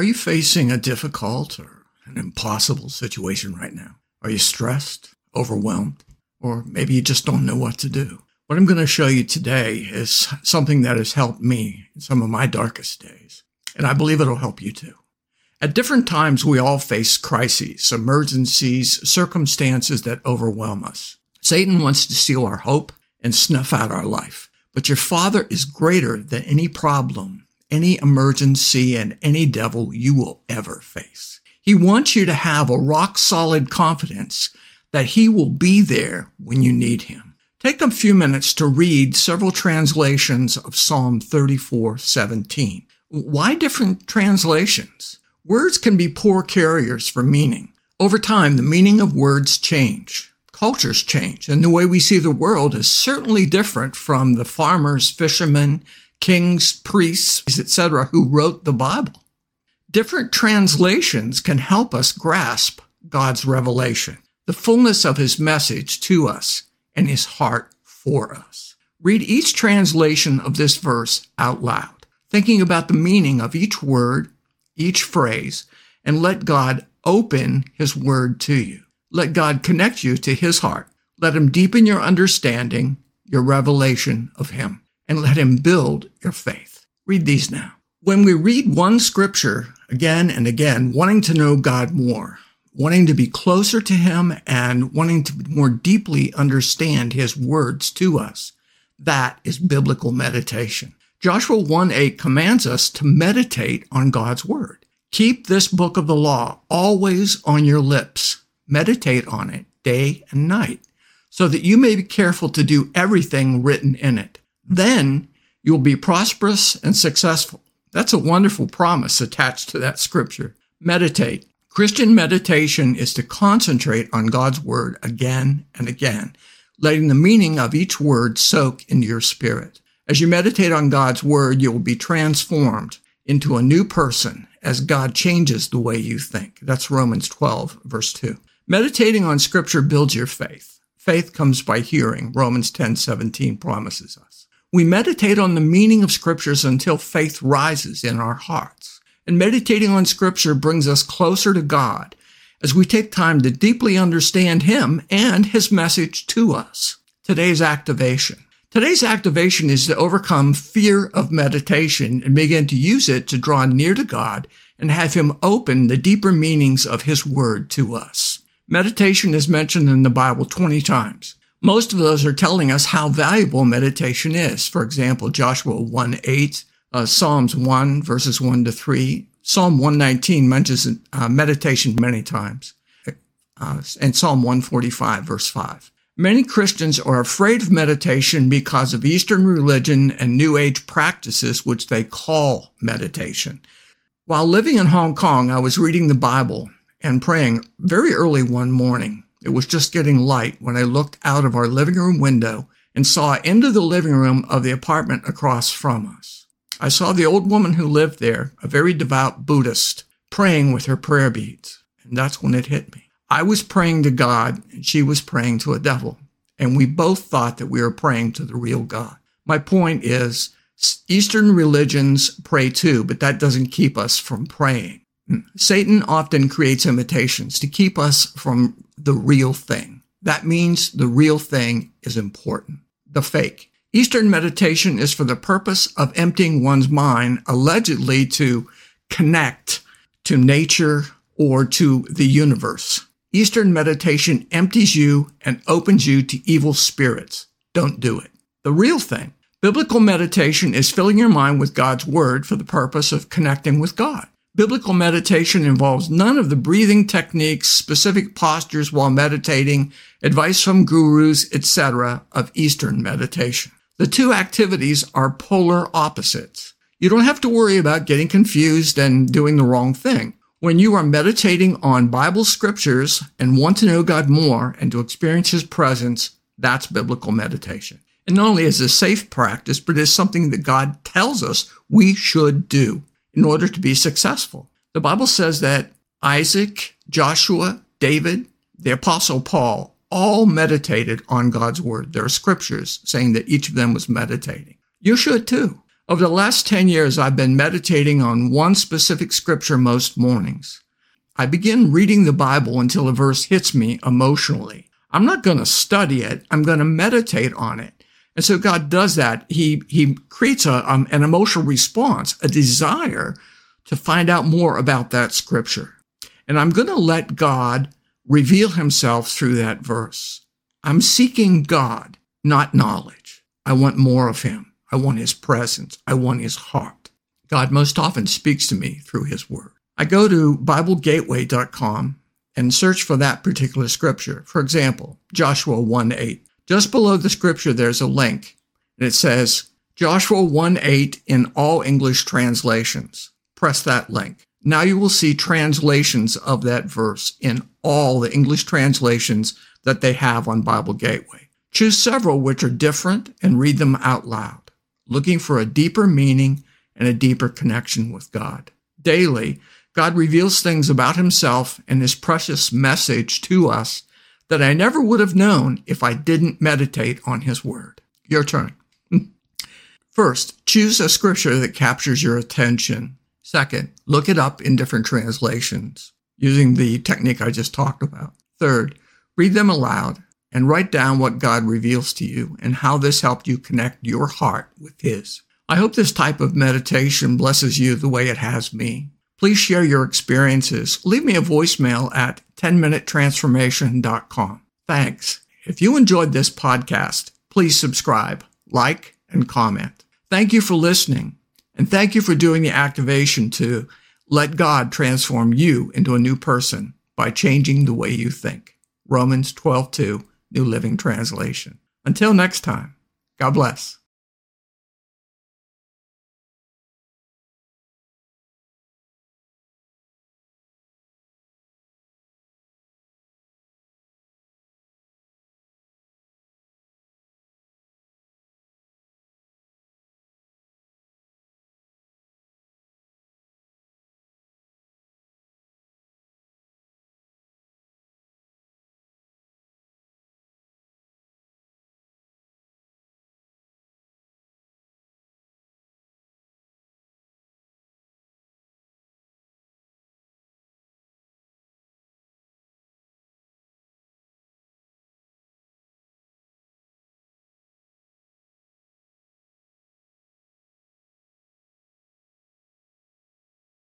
Are you facing a difficult or an impossible situation right now? Are you stressed, overwhelmed, or maybe you just don't know what to do? What I'm going to show you today is something that has helped me in some of my darkest days, and I believe it'll help you too. At different times, we all face crises, emergencies, circumstances that overwhelm us. Satan wants to steal our hope and snuff out our life. But your father is greater than any problem, any emergency, and any devil you will ever face. He wants you to have a rock solid confidence that he will be there when you need him. Take a few minutes to read several translations of Psalm 34, 17. Why different translations? Words can be poor carriers for meaning. Over time, the meaning of words change. Cultures change, and the way we see the world is certainly different from the farmers, fishermen, kings, priests, etc., who wrote the Bible. Different translations can help us grasp God's revelation, the fullness of his message to us, and his heart for us. Read each translation of this verse out loud, thinking about the meaning of each word each phrase and let God open his word to you. Let God connect you to his heart. Let him deepen your understanding, your revelation of him, and let him build your faith. Read these now. When we read one scripture again and again, wanting to know God more, wanting to be closer to him and wanting to more deeply understand his words to us, that is biblical meditation. Joshua 1 8 commands us to meditate on God's word. Keep this book of the law always on your lips. Meditate on it day and night so that you may be careful to do everything written in it. Then you'll be prosperous and successful. That's a wonderful promise attached to that scripture. Meditate. Christian meditation is to concentrate on God's word again and again, letting the meaning of each word soak into your spirit. As you meditate on God's word, you will be transformed into a new person as God changes the way you think. That's Romans 12, verse 2. Meditating on scripture builds your faith. Faith comes by hearing, Romans 10, 17 promises us. We meditate on the meaning of scriptures until faith rises in our hearts. And meditating on scripture brings us closer to God as we take time to deeply understand Him and His message to us. Today's activation. Today's activation is to overcome fear of meditation and begin to use it to draw near to God and have Him open the deeper meanings of His Word to us. Meditation is mentioned in the Bible 20 times. Most of those are telling us how valuable meditation is. For example, Joshua 1 8, uh, Psalms 1 verses 1 to 3, Psalm 119 mentions uh, meditation many times, uh, and Psalm 145 verse 5. Many Christians are afraid of meditation because of Eastern religion and New Age practices, which they call meditation. While living in Hong Kong, I was reading the Bible and praying very early one morning. It was just getting light when I looked out of our living room window and saw into the living room of the apartment across from us. I saw the old woman who lived there, a very devout Buddhist, praying with her prayer beads. And that's when it hit me. I was praying to God and she was praying to a devil. And we both thought that we were praying to the real God. My point is, Eastern religions pray too, but that doesn't keep us from praying. Satan often creates imitations to keep us from the real thing. That means the real thing is important. The fake. Eastern meditation is for the purpose of emptying one's mind, allegedly to connect to nature or to the universe. Eastern meditation empties you and opens you to evil spirits. Don't do it. The real thing. Biblical meditation is filling your mind with God's word for the purpose of connecting with God. Biblical meditation involves none of the breathing techniques, specific postures while meditating, advice from gurus, etc. of Eastern meditation. The two activities are polar opposites. You don't have to worry about getting confused and doing the wrong thing. When you are meditating on Bible scriptures and want to know God more and to experience His presence, that's biblical meditation. And not only is it a safe practice, but it's something that God tells us we should do in order to be successful. The Bible says that Isaac, Joshua, David, the Apostle Paul all meditated on God's word. There are scriptures saying that each of them was meditating. You should too. Over the last 10 years, I've been meditating on one specific scripture most mornings. I begin reading the Bible until a verse hits me emotionally. I'm not going to study it. I'm going to meditate on it. And so God does that. He, he creates a, um, an emotional response, a desire to find out more about that scripture. And I'm going to let God reveal himself through that verse. I'm seeking God, not knowledge. I want more of him. I want his presence. I want his heart. God most often speaks to me through his word. I go to BibleGateway.com and search for that particular scripture. For example, Joshua 1 8. Just below the scripture, there's a link and it says Joshua 1 8 in all English translations. Press that link. Now you will see translations of that verse in all the English translations that they have on Bible Gateway. Choose several which are different and read them out loud, looking for a deeper meaning and a deeper connection with God. Daily, God reveals things about himself and his precious message to us that I never would have known if I didn't meditate on his word. Your turn. First, choose a scripture that captures your attention Second, look it up in different translations using the technique I just talked about. Third, read them aloud and write down what God reveals to you and how this helped you connect your heart with His. I hope this type of meditation blesses you the way it has me. Please share your experiences. Leave me a voicemail at 10minutetransformation.com. Thanks. If you enjoyed this podcast, please subscribe, like, and comment. Thank you for listening. And thank you for doing the activation to let God transform you into a new person by changing the way you think. Romans 12:2, New Living Translation. Until next time, God bless.